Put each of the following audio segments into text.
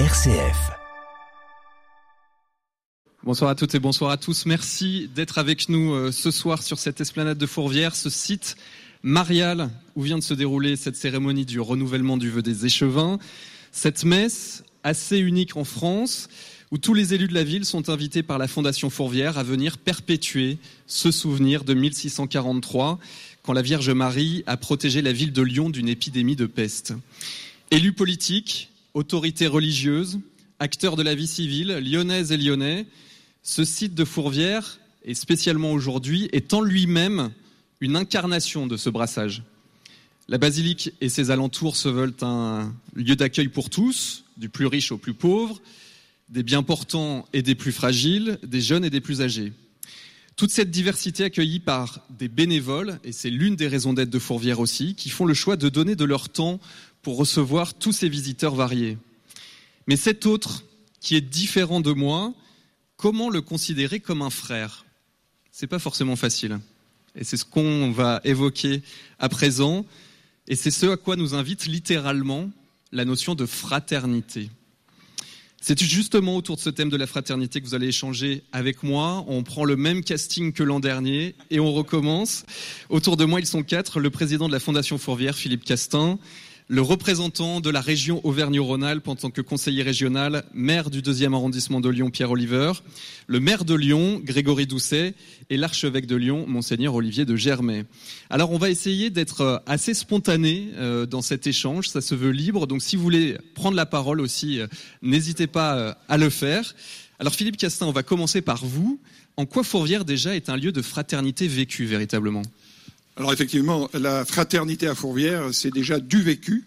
RCF. Bonsoir à toutes et bonsoir à tous. Merci d'être avec nous euh, ce soir sur cette esplanade de Fourvière, ce site marial où vient de se dérouler cette cérémonie du renouvellement du vœu des échevins. Cette messe assez unique en France où tous les élus de la ville sont invités par la Fondation Fourvière à venir perpétuer ce souvenir de 1643 quand la Vierge Marie a protégé la ville de Lyon d'une épidémie de peste. Élus politiques, autorités religieuses, acteurs de la vie civile, lyonnaises et lyonnais, ce site de Fourvière, et spécialement aujourd'hui, est en lui-même une incarnation de ce brassage. La basilique et ses alentours se veulent un lieu d'accueil pour tous, du plus riche au plus pauvre, des bien portants et des plus fragiles, des jeunes et des plus âgés. Toute cette diversité accueillie par des bénévoles, et c'est l'une des raisons d'être de Fourvière aussi, qui font le choix de donner de leur temps pour recevoir tous ces visiteurs variés. Mais cet autre, qui est différent de moi, comment le considérer comme un frère? C'est pas forcément facile. Et c'est ce qu'on va évoquer à présent. Et c'est ce à quoi nous invite littéralement la notion de fraternité. C'est justement autour de ce thème de la fraternité que vous allez échanger avec moi. On prend le même casting que l'an dernier et on recommence. Autour de moi, ils sont quatre. Le président de la Fondation Fourvière, Philippe Castin le représentant de la région Auvergne-Rhône-Alpes en tant que conseiller régional, maire du deuxième arrondissement de Lyon, Pierre Oliver, le maire de Lyon, Grégory Doucet, et l'archevêque de Lyon, monseigneur Olivier de Germay. Alors on va essayer d'être euh, assez spontané euh, dans cet échange, ça se veut libre, donc si vous voulez prendre la parole aussi, euh, n'hésitez pas à le faire. Alors Philippe Castin, on va commencer par vous. En quoi Fourvière déjà est un lieu de fraternité vécu véritablement? Alors effectivement, la fraternité à Fourvière, c'est déjà du vécu.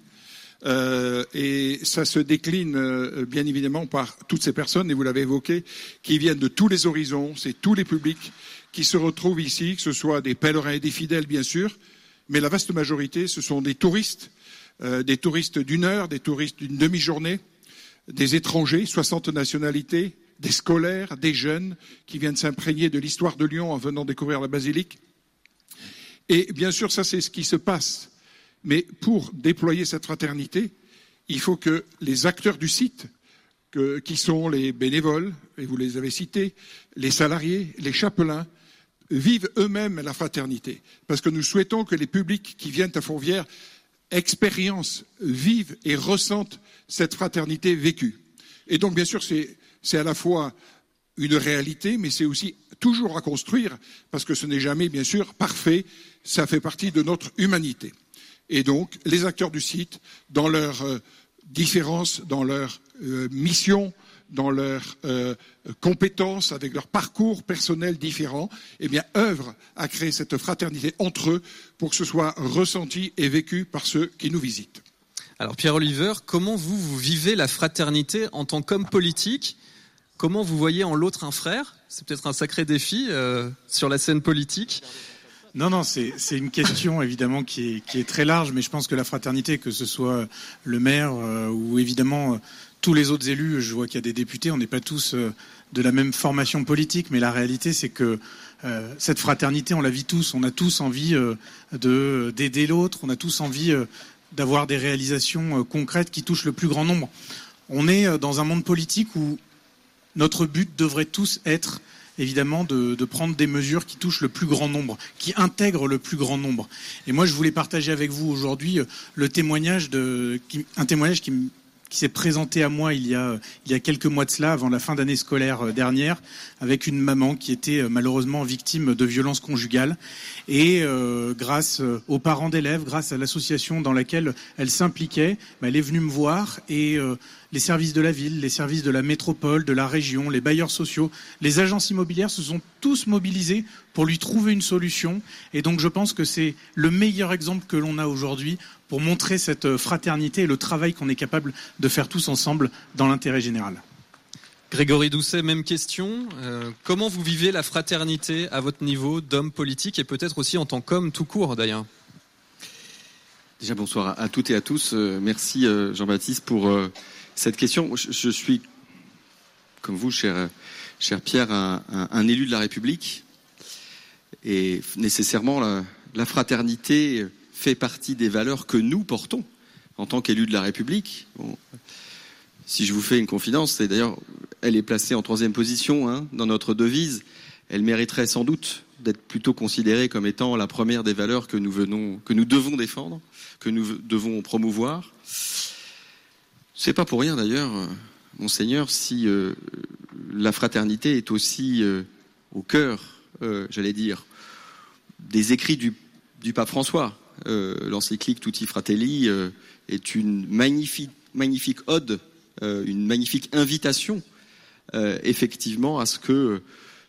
Euh, et ça se décline euh, bien évidemment par toutes ces personnes, et vous l'avez évoqué, qui viennent de tous les horizons, c'est tous les publics qui se retrouvent ici, que ce soit des pèlerins et des fidèles bien sûr, mais la vaste majorité, ce sont des touristes, euh, des touristes d'une heure, des touristes d'une demi-journée, des étrangers, 60 nationalités, des scolaires, des jeunes qui viennent s'imprégner de l'histoire de Lyon en venant découvrir la basilique. Et bien sûr, ça c'est ce qui se passe. Mais pour déployer cette fraternité, il faut que les acteurs du site, qui sont les bénévoles, et vous les avez cités, les salariés, les chapelains, vivent eux-mêmes la fraternité. Parce que nous souhaitons que les publics qui viennent à Fourvière expériencent, vivent et ressentent cette fraternité vécue. Et donc, bien sûr, c'est à la fois une réalité, mais c'est aussi toujours à construire, parce que ce n'est jamais, bien sûr, parfait. Ça fait partie de notre humanité. Et donc, les acteurs du site, dans leurs euh, différences, dans leurs euh, missions, dans leurs euh, compétences, avec leurs parcours personnels différents, eh bien, œuvrent à créer cette fraternité entre eux pour que ce soit ressenti et vécu par ceux qui nous visitent. Alors, Pierre Oliver, comment vous, vous vivez la fraternité en tant qu'homme politique Comment vous voyez en l'autre un frère? C'est peut-être un sacré défi euh, sur la scène politique. Non, non, c'est une question évidemment qui est, très large, mais je pense que la fraternité, que ce soit le maire euh, ou évidemment euh, tous les autres élus, je vois qu'il y a des députés, on n'est pas tous de la même formation politique, mais la réalité c'est que cette fraternité, on la vit tous, on a tous envie de d'aider l'autre, on a tous envie d'avoir des réalisations concrètes qui touchent le plus grand nombre. On est dans un monde politique où notre but devrait tous être évidemment de, prendre des mesures qui touchent le plus grand nombre, qui intègrent le plus grand nombre. Et moi, je voulais partager avec vous aujourd'hui euh, le témoignage de, un témoignage qui, qui s'est présenté à moi il y, a, il y a quelques mois de cela, avant la fin d'année scolaire euh, dernière, avec une maman qui était euh, malheureusement victime de violences conjugales. Et grâce aux parents d'élèves, grâce à l'association dans laquelle elle s'impliquait, bah, elle est venue me voir et les services de la ville, les services de la métropole, de la région, les bailleurs sociaux, les agences immobilières se sont tous mobilisés pour lui trouver une solution. Et donc je pense que c'est le meilleur exemple que l'on a aujourd'hui pour montrer cette fraternité et le travail qu'on est capable de faire tous ensemble dans l'intérêt général. Grégory Doucet, même question. Euh, comment vous vivez la fraternité à votre niveau d'homme politique et peut-être aussi en tant qu'homme tout court d'ailleurs Déjà bonsoir à, toutes et à tous. Euh, merci euh, Jean-Baptiste pour cette question. Je, suis, comme vous, cher, cher Pierre, un, élu de la République. Et nécessairement, la, fraternité fait partie des valeurs que nous portons en tant qu'élus de la République. si je vous fais une confidence, c'est d'ailleurs, elle est placée en troisième position hein, dans notre devise. Elle mériterait sans doute d'être plutôt considérée comme étant la première des valeurs que nous venons, que nous devons défendre, que nous devons promouvoir. C'est pas pour rien d'ailleurs, euh, monseigneur, si euh, la fraternité est aussi euh, au cœur, j'allais dire, des écrits du, du pape François. L'encyclique Tutti Fratelli est une magnifique, ode, une magnifique invitation, effectivement, à ce que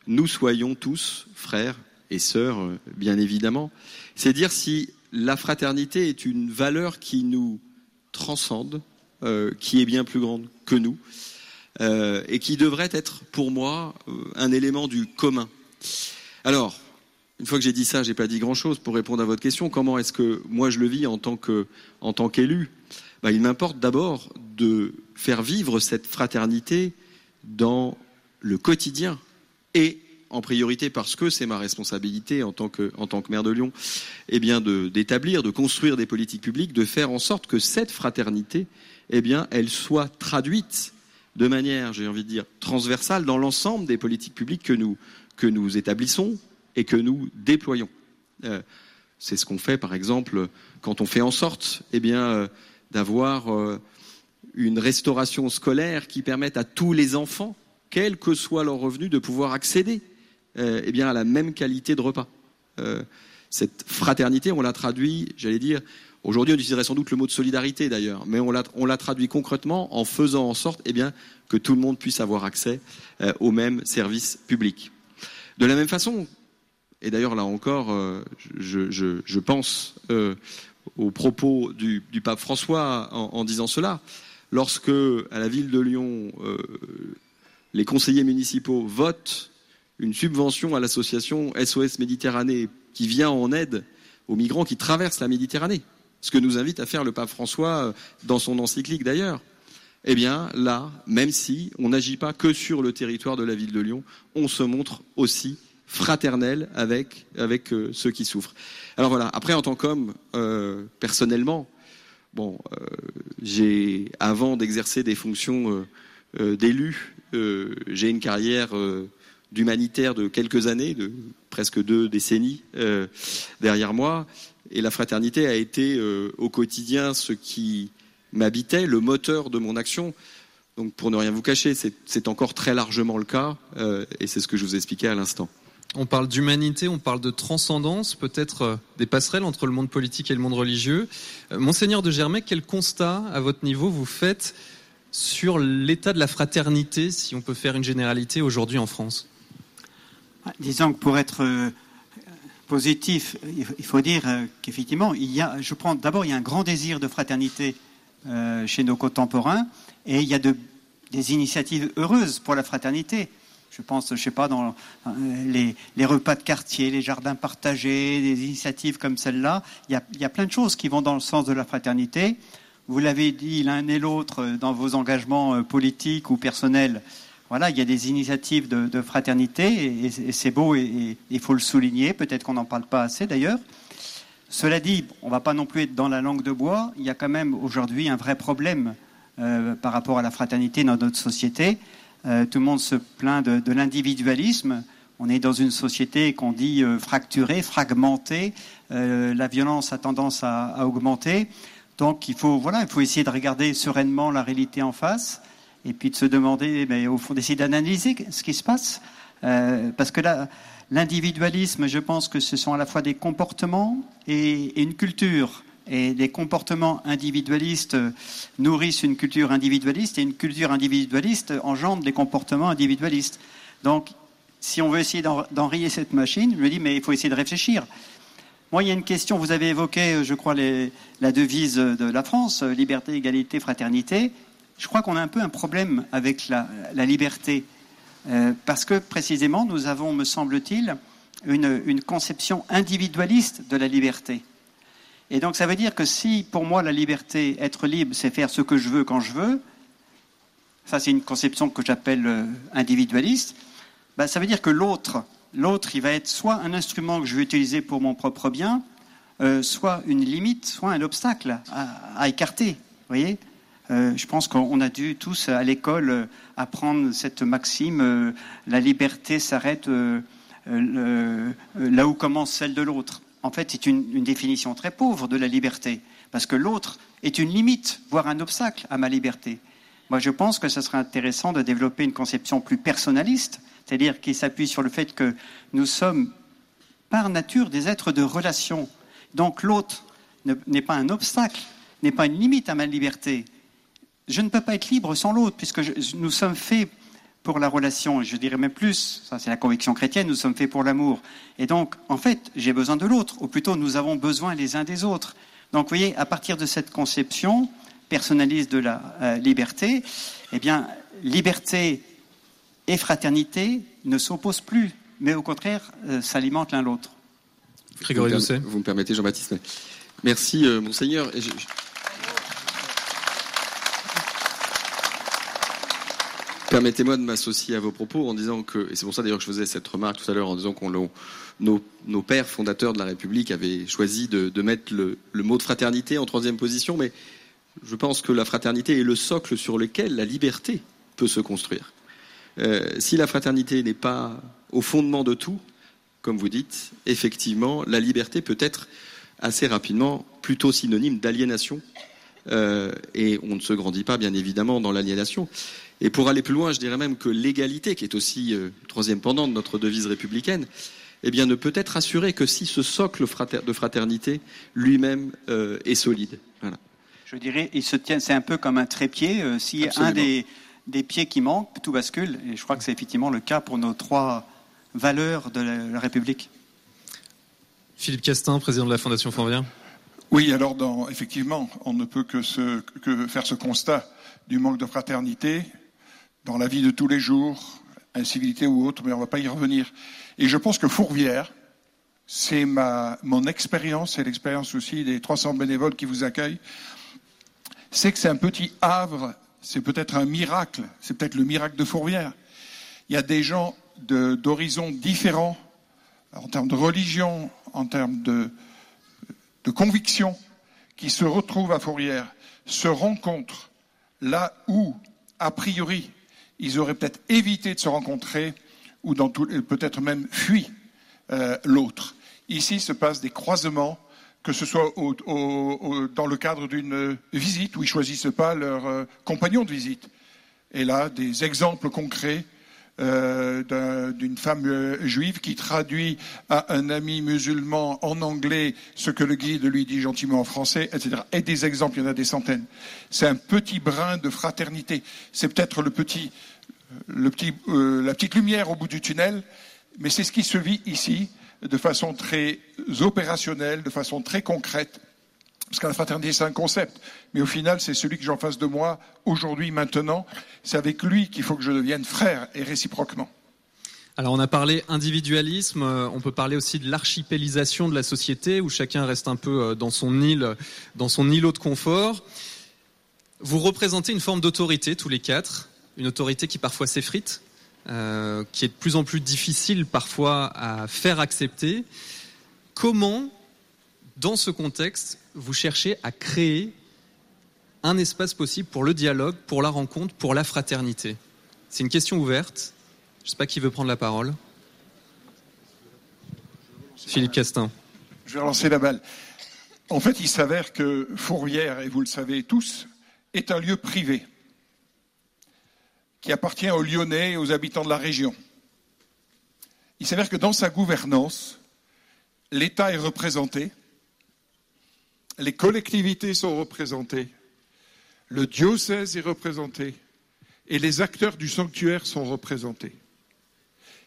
nous soyons tous frères et sœurs, bien évidemment. C'est dire si la fraternité est une valeur qui nous transcende, euh, qui est bien plus grande que nous euh, et qui devrait être pour moi euh, un élément du commun. Alors, une fois que j'ai dit ça, j'ai pas dit grand-chose pour répondre à votre question. Comment est-ce que moi je le vis en tant qu'élu? Bah, Il m'importe d'abord de faire vivre cette fraternité dans le quotidien et en priorité parce que c'est ma responsabilité en tant que, maire de Lyon, eh d'établir, de, construire des politiques publiques, de faire en sorte que cette fraternité eh soit traduite de manière, j'ai envie de dire, transversale dans l'ensemble des politiques publiques que nous établissons et que nous déployons. Euh, c'est ce qu'on fait, par exemple, quand on fait en sorte, eh bien, euh, d'avoir euh, une restauration scolaire qui permette à tous les enfants, quel que soit leur revenu, de pouvoir accéder, eh bien, à la même qualité de repas. cette fraternité, on l'a traduit, j'allais dire, Aujourd'hui, on utiliserait sans doute le mot de solidarité d'ailleurs, mais on l'a traduit concrètement en faisant en sorte eh bien, que tout le monde puisse avoir accès aux mêmes services publics. De la même façon, et d'ailleurs là encore, euh, je, pense euh, aux propos du, pape François en, disant cela, lorsque à la ville de Lyon, les conseillers municipaux votent une subvention à l'association SOS Méditerranée qui vient en aide aux migrants qui traversent la Méditerranée ce que nous invite à faire le pape François euh, dans son encyclique d'ailleurs. Eh bien, là, même si on n'agit pas que sur le territoire de la ville de Lyon, on se montre aussi fraternel avec, euh, ceux qui souffrent. Alors voilà, après, en tant qu'homme, euh, personnellement, bon, j'ai, avant d'exercer des fonctions d'élu, j'ai une carrière d'humanitaire de quelques années, de presque deux décennies derrière moi. Et la fraternité a été euh, au quotidien ce qui m'habitait, le moteur de mon action. Donc pour ne rien vous cacher, c'est encore très largement le cas, euh, et c'est ce que je vous expliquais à l'instant. On parle d'humanité, on parle de transcendance, peut-être euh, des passerelles entre le monde politique et le monde religieux. Monseigneur de Germay, quel constat, à votre niveau, vous faites sur l'état de la fraternité, si on peut faire une généralité aujourd'hui en France? Disons que pour être positif, il faut dire euh, qu'effectivement, il y a, je prends d'abord, il y a un grand désir de fraternité euh, chez nos contemporains, et il y a des initiatives heureuses pour la fraternité. Je pense, je sais pas, dans euh, les, repas de quartier, les jardins partagés, des initiatives comme celle-là. Il y a plein de choses qui vont dans le sens de la fraternité. Vous l'avez dit l'un et l'autre dans vos engagements politiques ou personnels voilà, il y a des initiatives de, fraternité et, c'est beau et il faut le souligner. Peut-être qu'on n'en parle pas assez d'ailleurs. Cela dit, on ne va pas non plus être dans la langue de bois. Il y a quand même aujourd'hui un vrai problème euh, par rapport à la fraternité dans notre société. Euh, tout le monde se plaint de, l'individualisme. On est dans une société qu'on dit euh, fracturée, fragmentée. la violence a tendance à, à, augmenter. Donc il faut, voilà, il faut essayer de regarder sereinement la réalité en face et puis de se demander, mais au fond, d'essayer d'analyser ce qui se passe. Euh, parce que là, l'individualisme, je pense que ce sont à la fois des comportements et, une culture. Et les comportements individualistes nourrissent une culture individualiste et une culture individualiste engendre des comportements individualistes. Donc, si on veut essayer d'enrayer cette machine, je me dis, mais il faut essayer de réfléchir. Moi, il y a une question, vous avez évoqué, je crois, la devise de la France, liberté, égalité, fraternité je crois qu'on a un peu un problème avec la, liberté, euh, parce que précisément, nous avons, me semble-t-il, une, conception individualiste de la liberté. Et donc ça veut dire que si pour moi la liberté, être libre, c'est faire ce que je veux quand je veux, ça c'est une conception que j'appelle euh, individualiste, bah, ça veut dire que l'autre, l'autre, il va être soit un instrument que je vais utiliser pour mon propre bien, euh, soit une limite, soit un obstacle à, à écarter. Vous voyez Euh, je pense qu'on a dû tous à l'école apprendre cette maxime la liberté s'arrête là où commence celle de l'autre. En fait, c'est une, une, définition très pauvre de la liberté, parce que l'autre est une limite, voire un obstacle à ma liberté. Moi, je pense que ce serait intéressant de développer une conception plus personnaliste, c'est-à-dire qui s'appuie sur le fait que nous sommes par nature des êtres de relation. Donc l'autre n'est pas un obstacle, n'est pas une limite à ma liberté. Je ne peux pas être libre sans l'autre, puisque nous sommes faits pour la relation, je dirais même plus, ça c'est la conviction chrétienne, nous sommes faits pour l'amour. Et donc, en fait, j'ai besoin de l'autre, ou plutôt nous avons besoin les uns des autres. Donc, vous voyez, à partir de cette conception personnaliste de la euh, liberté, eh bien, liberté et fraternité ne s'opposent plus, mais au contraire, euh, s'alimentent l'un l'autre. Grégory vous, vous me permettez, Jean-Baptiste Merci, euh, monseigneur. Permettez-moi de m'associer à vos propos en disant que, et c'est pour ça d'ailleurs que je faisais cette remarque tout à l'heure en disant qu'on nos, nos, pères fondateurs de la République avaient choisi de, mettre le, le, mot de fraternité en troisième position, mais je pense que la fraternité est le socle sur lequel la liberté peut se construire. Euh, si la fraternité n'est pas au fondement de tout, comme vous dites, effectivement, la liberté peut être assez rapidement plutôt synonyme d'aliénation. Euh, et on ne se grandit pas, bien évidemment, dans l'aliénation. Et pour aller plus loin, je dirais même que l'égalité, qui est aussi euh, troisième pendant de notre devise républicaine, eh bien, ne peut être assurée que si ce socle de fraternité lui-même euh, est solide. Voilà. Je dirais, il se tient, c'est un peu comme un trépied. Euh, si un des, des, pieds qui manque, tout bascule. Et je crois que c'est effectivement le cas pour nos trois valeurs de la, République. Philippe Castin, président de la Fondation Fourvière. Oui, alors dans, effectivement, on ne peut que, ce, que faire ce constat du manque de fraternité dans la vie de tous les jours, incivilité ou autre, mais on ne va pas y revenir. Et je pense que Fourvière, c'est ma, mon expérience et l'expérience aussi des 300 bénévoles qui vous accueillent, c'est que c'est un petit havre, c'est peut-être un miracle, c'est peut-être le miracle de Fourvière. Il y a des gens d'horizons différents en termes de religion, en termes de, de conviction, qui se retrouvent à Fourvière, se rencontrent là où, a priori, ils auraient peut-être évité de se rencontrer ou peut-être même fui euh, l'autre. Ici se passent des croisements, que ce soit dans le cadre d'une visite où ils choisissent pas leur euh, compagnon de visite. Et là, des exemples concrets euh, d'une femme juive qui traduit à un ami musulman en anglais ce que le guide lui dit gentiment en français, etc. Et des exemples, il y en a des centaines. C'est un petit brin de fraternité. C'est peut-être le petit le petit, euh, la petite lumière au bout du tunnel, mais c'est ce qui se vit ici de façon très opérationnelle, de façon très concrète. Parce que la fraternité, c'est un concept. Mais au final, c'est celui que j'ai en face de moi, aujourd'hui, maintenant. C'est avec lui qu'il faut que je devienne frère et réciproquement. Alors on a parlé individualisme, euh, on peut parler aussi de l'archipélisation de la société où chacun reste un peu euh, dans son île, dans son îlot de confort. Vous représentez une forme d'autorité tous les quatre une autorité qui parfois s'effrite, euh, qui est de plus en plus difficile parfois à faire accepter. Comment, dans ce contexte, vous cherchez à créer un espace possible pour le dialogue, pour la rencontre, pour la fraternité C'est une question ouverte. Je ne sais pas qui veut prendre la parole. Philippe Castin. Je vais lancer la balle. En fait, il s'avère que Fourvière, et vous le savez tous, est un lieu privé qui appartient aux Lyonnais et aux habitants de la région. Il s'avère que dans sa gouvernance, l'État est représenté, les collectivités sont représentées, le diocèse est représenté et les acteurs du sanctuaire sont représentés.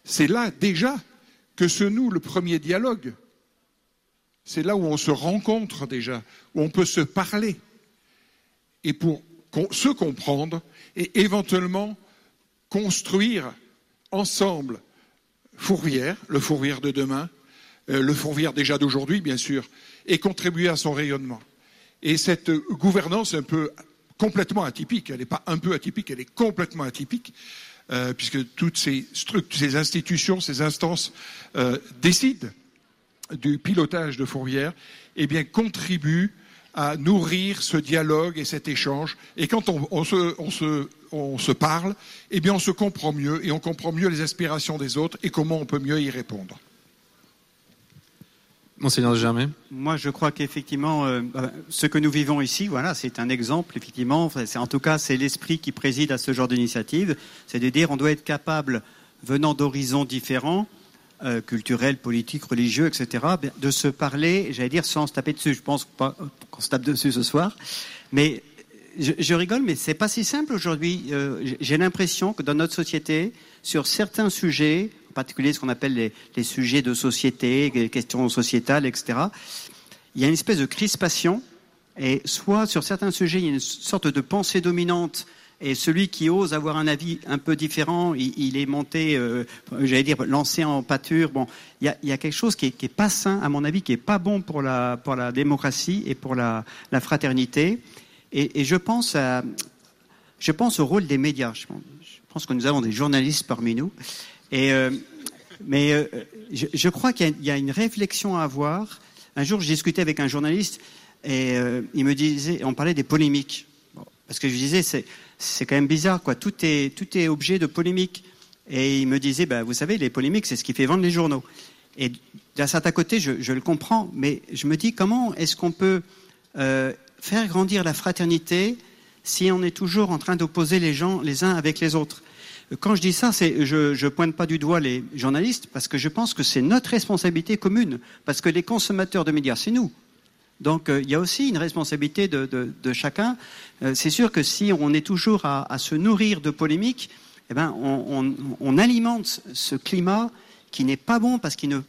C'est là déjà que se noue le premier dialogue. C'est là où on se rencontre déjà, où on peut se parler et pour se comprendre et éventuellement construire ensemble Fourvière, le Fourvière de demain, euh, le Fourvière déjà d'aujourd'hui, bien sûr, et contribuer à son rayonnement. Et cette gouvernance un peu complètement atypique, elle n'est pas un peu atypique, elle est complètement atypique, euh, puisque toutes ces ces institutions, ces instances euh, décident du pilotage de Fourvière, eh bien contribuent à nourrir ce dialogue et cet échange. Et quand on se parle, eh bien on se comprend mieux et on comprend mieux les aspirations des autres et comment on peut mieux y répondre. Monseigneur Germain Moi, je crois qu'effectivement, euh, bah, ce que nous vivons ici, voilà, c'est un exemple. Effectivement, c'est en tout cas, c'est l'esprit qui préside à ce genre d'initiative. C'est de dire, on doit être capable, venant d'horizons différents, euh, culturels, politiques, religieux, etc., de se parler, j'allais dire, sans se taper dessus. Je pense pas qu'on se tape dessus ce soir, mais je, je rigole, mais c'est pas si simple aujourd'hui. Euh, j'ai l'impression que dans notre société, sur certains sujets, en particulier ce qu'on appelle les, sujets de société, les questions sociétales, etc. Il y a une espèce de crispation, et soit sur certains sujets, il y a une sorte de pensée dominante, et celui qui ose avoir un avis un peu différent, il, est monté, euh, j'allais dire, lancé en pâture. Bon, il y a, quelque chose qui est, pas sain, à mon avis, qui est pas bon pour la, pour la démocratie et pour la, fraternité. Et, je pense je pense au rôle des médias. Je pense que nous avons des journalistes parmi nous. Et, euh, mais euh, je, je, crois qu'il y, y, a une réflexion à avoir. Un jour, j'ai discuté avec un journaliste et euh, il me disait, on parlait des polémiques. Parce que je disais, c'est, quand même bizarre, quoi. Tout est, tout est objet de polémique. Et il me disait, bah, vous savez, les polémiques, c'est ce qui fait vendre les journaux. Et d'un certain côté, je, je, le comprends, mais je me dis, comment est-ce qu'on peut euh, faire grandir la fraternité si on est toujours en train d'opposer les gens les uns avec les autres? Quand je dis ça, je, je pointe pas du doigt les journalistes parce que je pense que c'est notre responsabilité commune. Parce que les consommateurs de médias, c'est nous. Donc euh, il y a aussi une responsabilité de, chacun. Euh, c'est sûr que si on est toujours à, se nourrir de polémiques, eh ben, on, alimente ce climat qui n'est pas bon parce qu'il ne,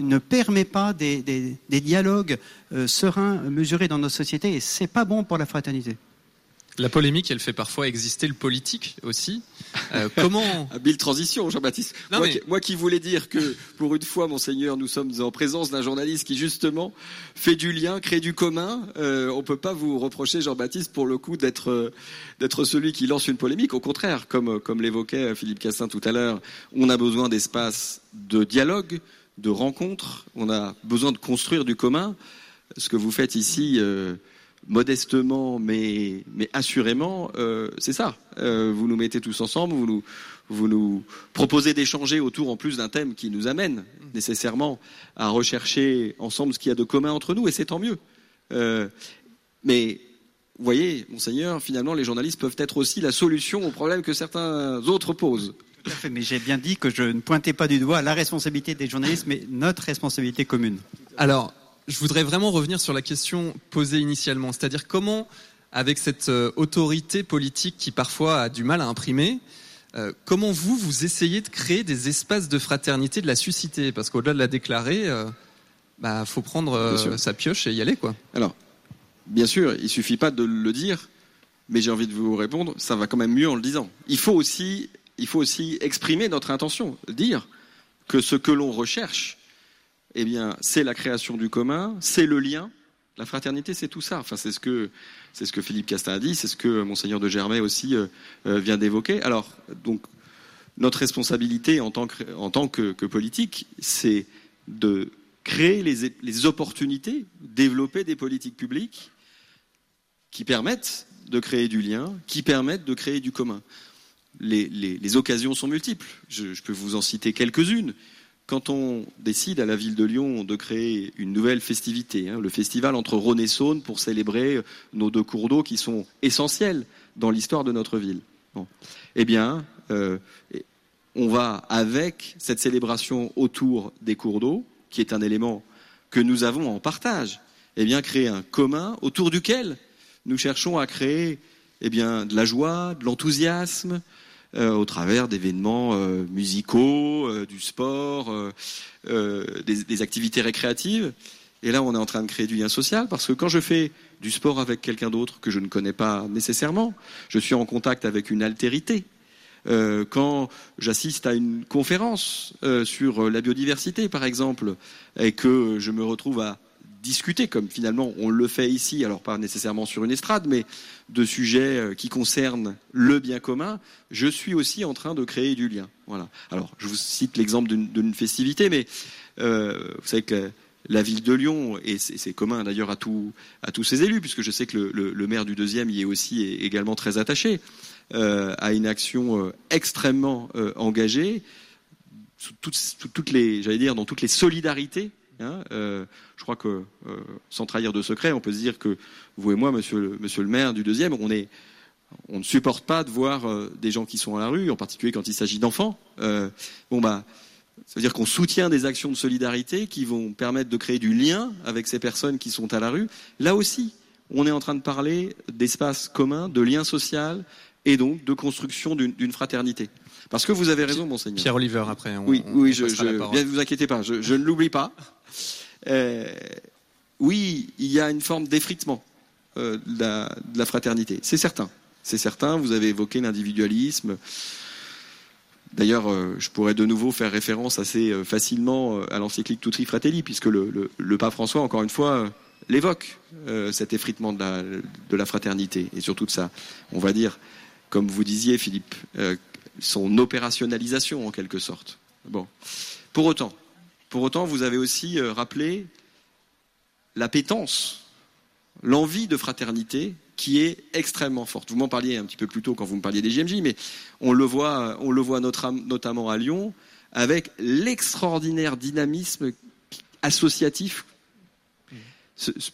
ne permet pas des, dialogues euh, sereins, mesurés dans notre société, et c'est pas bon pour la fraternité. La polémique, elle fait parfois exister le politique aussi. Euh, comment Habile transition, Jean-Baptiste. Moi, mais... moi, qui voulais dire que, pour une fois, monseigneur, nous sommes en présence d'un journaliste qui justement fait du lien, crée du commun. Euh, on peut pas vous reprocher, Jean-Baptiste, pour le coup d'être euh, d'être celui qui lance une polémique. Au contraire, comme comme l'évoquait Philippe Cassin tout à l'heure, on a besoin d'espace de dialogue, de rencontre. On a besoin de construire du commun. Ce que vous faites ici. Euh, modestement, mais, mais assurément, euh, c'est ça. Euh, vous nous mettez tous ensemble, vous nous, vous nous proposez d'échanger autour en plus d'un thème qui nous amène nécessairement à rechercher ensemble ce qu'il y a de commun entre nous, et c'est tant mieux. Euh, mais vous voyez, monseigneur, finalement, les journalistes peuvent être aussi la solution aux problèmes que certains autres posent. Tout à fait, mais j'ai bien dit que je ne pointais pas du doigt la responsabilité des journalistes, mais notre responsabilité commune. Alors, je voudrais vraiment revenir sur la question posée initialement, c'est-à-dire comment, avec cette euh, autorité politique qui parfois a du mal à imprimer, euh, comment vous, vous essayez de créer des espaces de fraternité, de la susciter? Parce qu'au-delà de la déclarer, il euh, bah, faut prendre euh, sa pioche et y aller. quoi. Alors, bien sûr, il suffit pas de le dire, mais j'ai envie de vous répondre, ça va quand même mieux en le disant. Il faut aussi, il faut aussi exprimer notre intention, dire que ce que l'on recherche, eh bien, c'est la création du commun, c'est le lien. La fraternité, c'est tout ça. C'est ce que Philippe Castin a dit, c'est ce que monseigneur de Germay aussi euh, euh, vient d'évoquer. Alors, donc, notre responsabilité en tant que, tant que, que politique, c'est de créer les, les opportunités, développer des politiques publiques qui permettent de créer du lien, qui permettent de créer du commun. Les, occasions sont multiples. Je, je peux vous en citer quelques-unes quand on décide à la ville de Lyon de créer une nouvelle festivité, hein, le festival entre Rhône et Saône pour célébrer nos deux cours d'eau qui sont essentiels dans l'histoire de notre ville. Eh bien, euh, on va avec cette célébration autour des cours d'eau, qui est un élément que nous avons en partage, eh bien, créer un commun autour duquel nous cherchons à créer eh de la joie, de l'enthousiasme, au travers d'événements euh, musicaux, euh, du sport, des, activités récréatives. Et là, on est en train de créer du lien social parce que quand je fais du sport avec quelqu'un d'autre que je ne connais pas nécessairement, je suis en contact avec une altérité. Euh, quand j'assiste à une conférence euh, sur la biodiversité, par exemple, et que je me retrouve à discuter, comme finalement on le fait ici, alors pas nécessairement sur une estrade, mais de sujets euh, qui concernent le bien commun, je suis aussi en train de créer du lien. Voilà. Alors, je vous cite l'exemple d'une festivité, mais euh, vous savez que la ville de Lyon, et c'est commun d'ailleurs à, tous à tous ses élus, puisque je sais que le, maire du deuxième y est aussi également très attaché, euh, à une action extrêmement engagée, sous toutes, les, j'allais dire, dans toutes les solidarités. Hein, je crois que, sans trahir de secret, on peut se dire que vous et moi, monsieur le, monsieur le maire du deuxième, on est on ne supporte pas de voir des gens qui sont à la rue, en particulier quand il s'agit d'enfants. bon bah, ça veut dire qu'on soutient des actions de solidarité qui vont permettre de créer du lien avec ces personnes qui sont à la rue. Là aussi, on est en train de parler d'espace commun, de lien social et donc de construction d'une fraternité. Parce que vous avez raison, monseigneur. Pierre Oliver, après. oui, oui, je, je bien vous inquiétez pas, je, ne l'oublie pas. Euh, oui, il y a une forme d'effritement euh, de, la, fraternité. C'est certain. C'est certain. Vous avez évoqué l'individualisme. D'ailleurs, euh, je pourrais de nouveau faire référence assez facilement à l'encyclique Tutri Fratelli, puisque le, pape François, encore une fois, l'évoque, cet effritement de la, fraternité, et surtout de ça, on va dire, comme vous disiez, Philippe, son opérationnalisation en quelque sorte. Bon. Pour autant, pour autant, vous avez aussi rappelé l'appétence, l'envie de fraternité qui est extrêmement forte. Vous m'en parliez un petit peu plus tôt quand vous me parliez des JMJ, mais on le voit, on le voit notamment à Lyon, avec l'extraordinaire dynamisme associatif.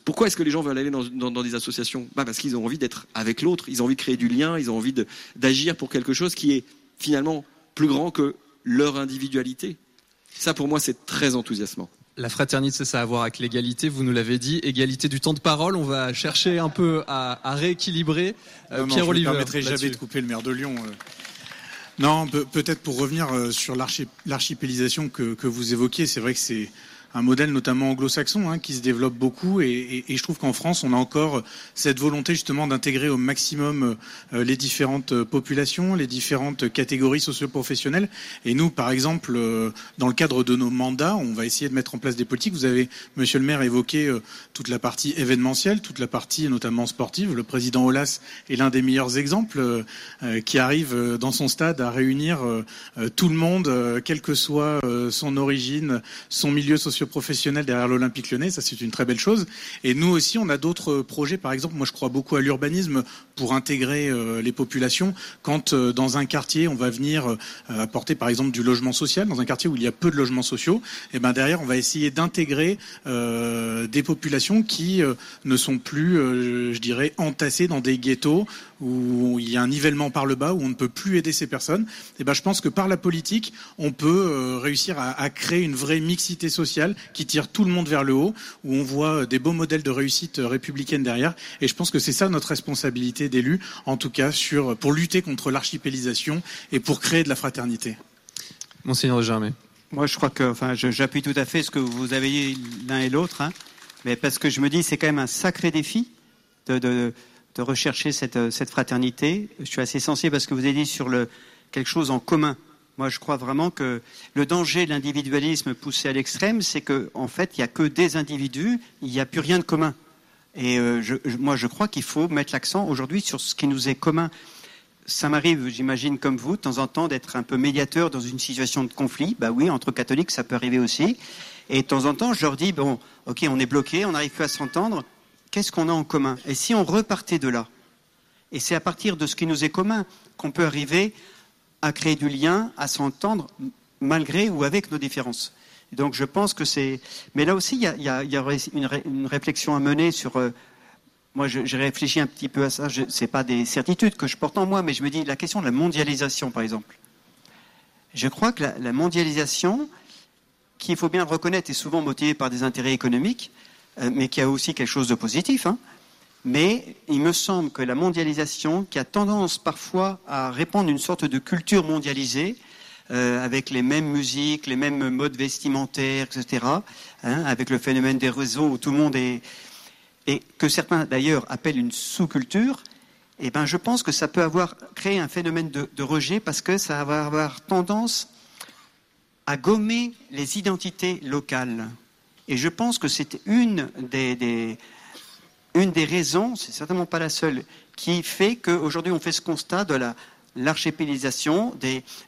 Pourquoi est-ce que les gens veulent aller dans, des associations? Bah Parce qu'ils ont envie d'être avec l'autre, ils ont envie de créer du lien, ils ont envie d'agir pour quelque chose qui est finalement plus grand que leur individualité. Ça, pour moi, c'est très enthousiasmant. La fraternité, ça a à voir avec l'égalité, vous nous l'avez dit. Égalité du temps de parole, on va chercher un peu à, rééquilibrer. Euh, Pierre Olivier. Je ne permettrai jamais de couper le maire de Lyon. Euh. Non, peut-être pour revenir euh, sur l'archipélisation que, vous évoquiez, c'est vrai que c'est un modèle notamment anglo-saxon hein, qui se développe beaucoup et, je trouve qu'en France on a encore cette volonté justement d'intégrer au maximum euh, les différentes euh, populations, les différentes catégories socio-professionnelles et nous par exemple euh, dans le cadre de nos mandats on va essayer de mettre en place des politiques. Vous avez Monsieur le maire évoqué toute la partie événementielle, toute la partie notamment sportive. Le président Olas est l'un des meilleurs exemples qui arrive dans son stade à réunir tout le monde, quelle que soit son origine, son milieu socio professionnels derrière l'Olympique lyonnais, ça c'est une très belle chose. Et nous aussi, on a d'autres projets. Par exemple, moi je crois beaucoup à l'urbanisme pour intégrer euh, les populations. Quand euh, dans un quartier, on va venir euh, apporter par exemple du logement social, dans un quartier où il y a peu de logements sociaux, et ben derrière, on va essayer d'intégrer des populations qui ne sont plus, je dirais, entassées dans des ghettos où il y a un nivellement par le bas, où on ne peut plus aider ces personnes. Et ben je pense que par la politique, on peut réussir à créer une vraie mixité sociale qui tire tout le monde vers le haut, où on voit des beaux modèles de réussite républicaine derrière. Et je pense que c'est ça notre responsabilité d'élus, en tout cas sur, pour lutter contre l'archipélisation et pour créer de la fraternité. Monseigneur Germain. Moi, je crois que, enfin, j'appuie tout à fait ce que vous avez dit l'un et l'autre, hein. mais parce que je me dis, c'est quand même un sacré défi de, de, de rechercher cette, cette, fraternité. Je suis assez sensible parce que vous avez dit sur le, quelque chose en commun. Moi, je crois vraiment que le danger de l'individualisme poussé à l'extrême, c'est qu'en en fait, il n'y a que des individus, il n'y a plus rien de commun. Et euh, moi, je crois qu'il faut mettre l'accent aujourd'hui sur ce qui nous est commun. Ça m'arrive, j'imagine, comme vous, de temps en temps, d'être un peu médiateur dans une situation de conflit. Bah oui, entre catholiques, ça peut arriver aussi. Et de temps en temps, je leur dis, bon, ok, on est bloqué, on n'arrive plus à s'entendre. Qu'est-ce qu'on a en commun? Et si on repartait de là? Et c'est à partir de ce qui nous est commun qu'on peut arriver à créer du lien, à s'entendre malgré ou avec nos différences. donc je pense que c'est. Mais là aussi, il y a, une, réflexion à mener sur. Euh, moi, j'ai réfléchi un petit peu à ça. Ce n'est pas des certitudes que je porte en moi, mais je me dis la question de la mondialisation, par exemple. Je crois que la, mondialisation, qui, il faut bien le reconnaître, est souvent motivée par des intérêts économiques, euh, mais qui a aussi quelque chose de positif. Hein, mais il me semble que la mondialisation, qui a tendance parfois à répandre une sorte de culture mondialisée, euh, avec les mêmes musiques, les mêmes modes vestimentaires, etc., hein, avec le phénomène des réseaux où tout le monde est... et que certains d'ailleurs appellent une sous-culture, eh ben, je pense que ça peut avoir créé un phénomène de, rejet parce que ça va avoir tendance à gommer les identités locales. Et je pense que c'est une des une des raisons, c'est certainement pas la seule, qui fait qu'aujourd'hui on fait ce constat de la, l'archipélisation,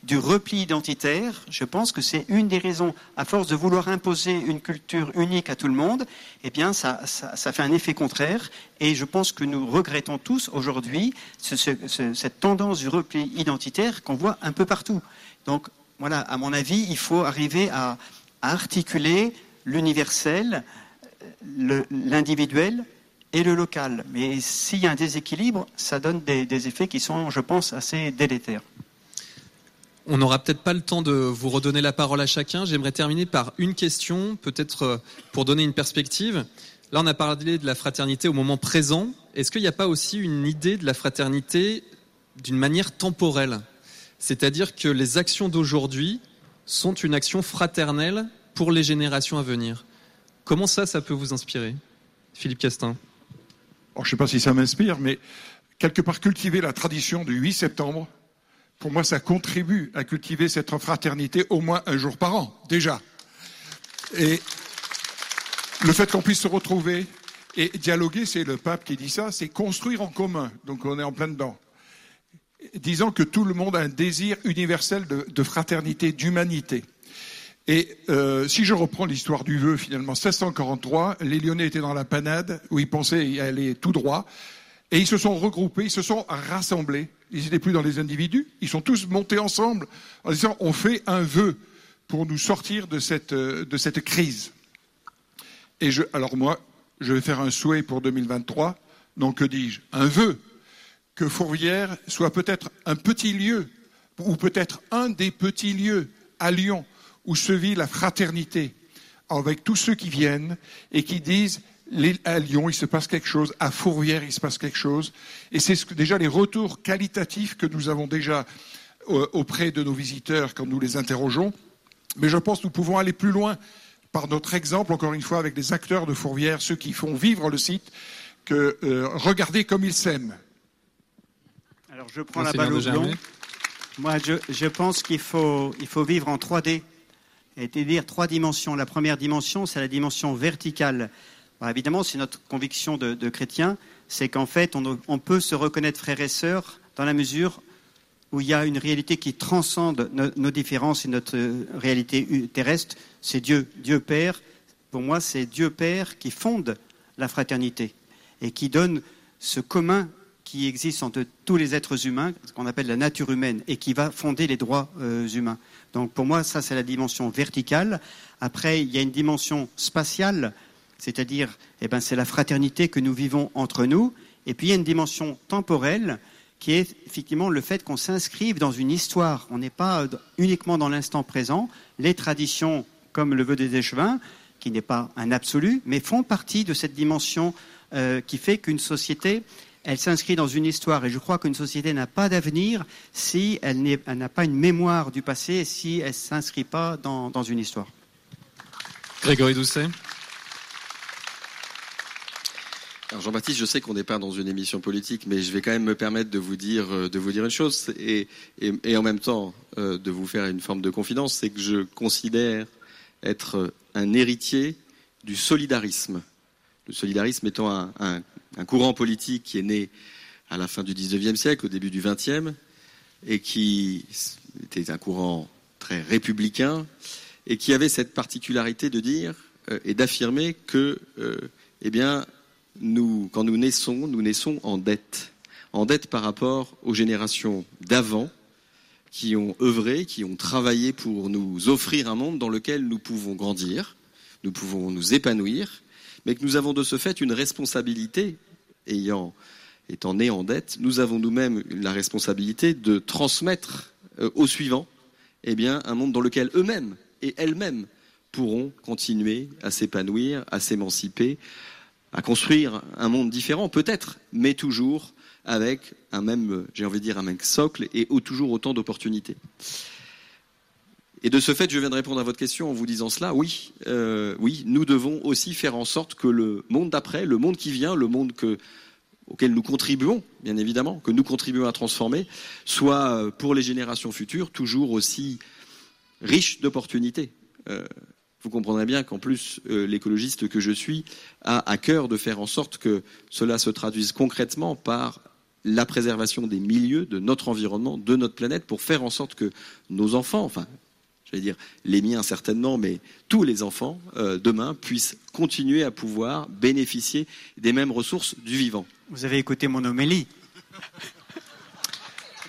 du repli identitaire. Je pense que c'est une des raisons, à force de vouloir imposer une culture unique à tout le monde, eh bien, ça, ça, fait un effet contraire. Et je pense que nous regrettons tous aujourd'hui cette tendance du repli identitaire qu'on voit un peu partout. Donc, voilà, à mon avis, il faut arriver à, articuler l'universel, l'individuel et le local. Mais s'il y a un déséquilibre, ça donne des, effets qui sont, je pense, assez délétères. On n'aura peut-être pas le temps de vous redonner la parole à chacun. J'aimerais terminer par une question, peut-être euh, pour donner une perspective. Là, on a parlé de la fraternité au moment présent. Est-ce qu'il n'y a pas aussi une idée de la fraternité d'une manière temporelle? C'est-à-dire que les actions d'aujourd'hui sont une action fraternelle pour les générations à venir. Comment ça, ça peut vous inspirer Philippe Castin? Je ne sais pas si ça m'inspire, mais quelque part cultiver la tradition du 8 septembre, pour moi, ça contribue à cultiver cette fraternité au moins un jour par an, déjà. Et le fait qu'on puisse se retrouver et dialoguer, c'est le pape qui dit ça, c'est construire en commun. Donc on est en plein dedans. Disant que tout le monde a un désir universel de, fraternité, d'humanité. Et euh, si je reprends l'histoire du vœu, finalement, 1643, les Lyonnais étaient dans la panade, où ils pensaient y aller tout droit, et ils se sont regroupés, ils se sont rassemblés. Ils n'étaient plus dans les individus, ils sont tous montés ensemble en disant on fait un vœu pour nous sortir de cette, euh, crise. Et alors moi, je vais faire un souhait pour 2023. Donc que dis-je? Un vœu que Fourvière soit peut-être un petit lieu, ou peut-être un des petits lieux à Lyon où se vit la fraternité avec tous ceux qui viennent et qui disent à Lyon, il se passe quelque chose, à Fourvière, il se passe quelque chose. Et c'est déjà les retours qualitatifs que nous avons déjà euh, auprès de nos visiteurs quand nous les interrogeons. Mais je pense que nous pouvons aller plus loin par notre exemple, encore une fois, avec les acteurs de Fourvière, ceux qui font vivre le site, que euh, regardez comme ils s'aiment. Alors je prends la balle au Moi, je, je pense qu'il faut, il faut vivre en 3D c'est-à-dire trois dimensions. La première dimension, c'est la dimension verticale. évidemment, c'est notre conviction de, de chrétien, c'est qu'en fait, on, peut se reconnaître frères et sœurs dans la mesure où il y a une réalité qui transcende nos, différences et notre réalité terrestre. C'est Dieu, Dieu Père. Pour moi, c'est Dieu Père qui fonde la fraternité et qui donne ce commun qui existe entre tous les êtres humains, ce qu'on appelle la nature humaine, et qui va fonder les droits euh, humains. Donc pour moi, ça c'est la dimension verticale. Après, il y a une dimension spatiale, c'est-à-dire, eh ben, c'est la fraternité que nous vivons entre nous. Et puis il y a une dimension temporelle qui est effectivement le fait qu'on s'inscrive dans une histoire. On n'est pas uniquement dans l'instant présent. Les traditions, comme le vœu des échevins, qui n'est pas un absolu, mais font partie de cette dimension euh, qui fait qu'une société elle s'inscrit dans une histoire. Et je crois qu'une société n'a pas d'avenir si elle n'a pas une mémoire du passé et si elle ne s'inscrit pas dans, dans, une histoire. Grégory Doucet alors Jean-Baptiste, je sais qu'on n'est pas dans une émission politique, mais je vais quand même me permettre de vous dire, euh, de vous dire une chose, et, et, et en même temps euh, de vous faire une forme de confidence, c'est que je considère être un héritier du solidarisme. Le solidarisme étant un, un, un courant politique qui est né à la fin du XIXe siècle, au début du XXe, et qui était un courant très républicain, et qui avait cette particularité de dire euh, et d'affirmer que, euh, eh bien, nous, quand nous naissons, nous naissons en dette, en dette par rapport aux générations d'avant, qui ont œuvré, qui ont travaillé pour nous offrir un monde dans lequel nous pouvons grandir, nous pouvons nous épanouir, mais que nous avons de ce fait une responsabilité, étant nés en dette, nous avons nous-mêmes la responsabilité de transmettre euh, aux suivants eh un monde dans lequel eux-mêmes et elles-mêmes pourront continuer à s'épanouir, à s'émanciper, à construire un monde différent, peut-être, mais toujours avec un même, j'ai envie de dire, un même socle et toujours autant d'opportunités. Et de ce fait, je viens de répondre à votre question en vous disant cela. Oui, euh, oui, nous devons aussi faire en sorte que le monde d'après, le monde qui vient, le monde que, auquel nous contribuons, bien évidemment, que nous contribuons à transformer, soit euh, pour les générations futures toujours aussi riche d'opportunités. Euh, vous comprendrez bien qu'en plus, l'écologiste que je suis a à cœur de faire en sorte que cela se traduise concrètement par la préservation des milieux, de notre environnement, de notre planète, pour faire en sorte que nos enfants, enfin, j'allais dire les miens certainement, mais tous les enfants, euh, demain, puissent continuer à pouvoir bénéficier des mêmes ressources du vivant. Vous avez écouté mon homélie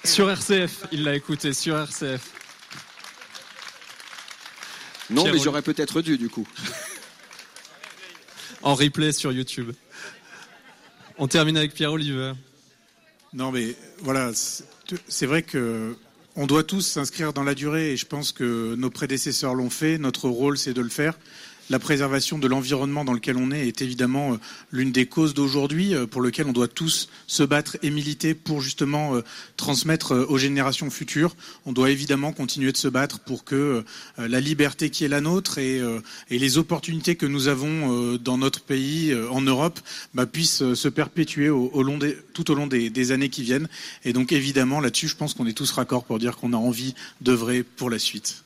Sur RCF, il l'a écouté, sur RCF. Non, Pierre mais j'aurais peut-être dû, du coup. En replay sur YouTube. On termine avec Pierre Oliver. Non, mais voilà, c'est vrai que on doit tous s'inscrire dans la durée et je pense que nos prédécesseurs l'ont fait. Notre rôle, c'est de le faire. La préservation de l'environnement dans lequel on est est évidemment euh, l'une des causes d'aujourd'hui euh, pour lequel on doit tous se battre et militer pour justement euh, transmettre aux générations futures. On doit évidemment continuer de se battre pour que la liberté qui est la nôtre et, les opportunités que nous avons dans notre pays, en Europe, bah, puissent se perpétuer tout au long des, des années qui viennent. Et donc évidemment là-dessus, je pense qu'on est tous raccords pour dire qu'on a envie d'œuvrer pour la suite.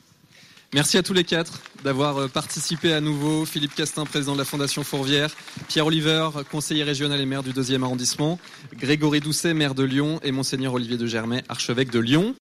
Merci à tous les quatre d'avoir euh, participé à nouveau. Philippe Castin, président de la Fondation Fourvière, Pierre Oliver, conseiller régional et maire du deuxième arrondissement, Grégory Doucet, maire de Lyon, et Monseigneur Olivier de Germay, archevêque de Lyon.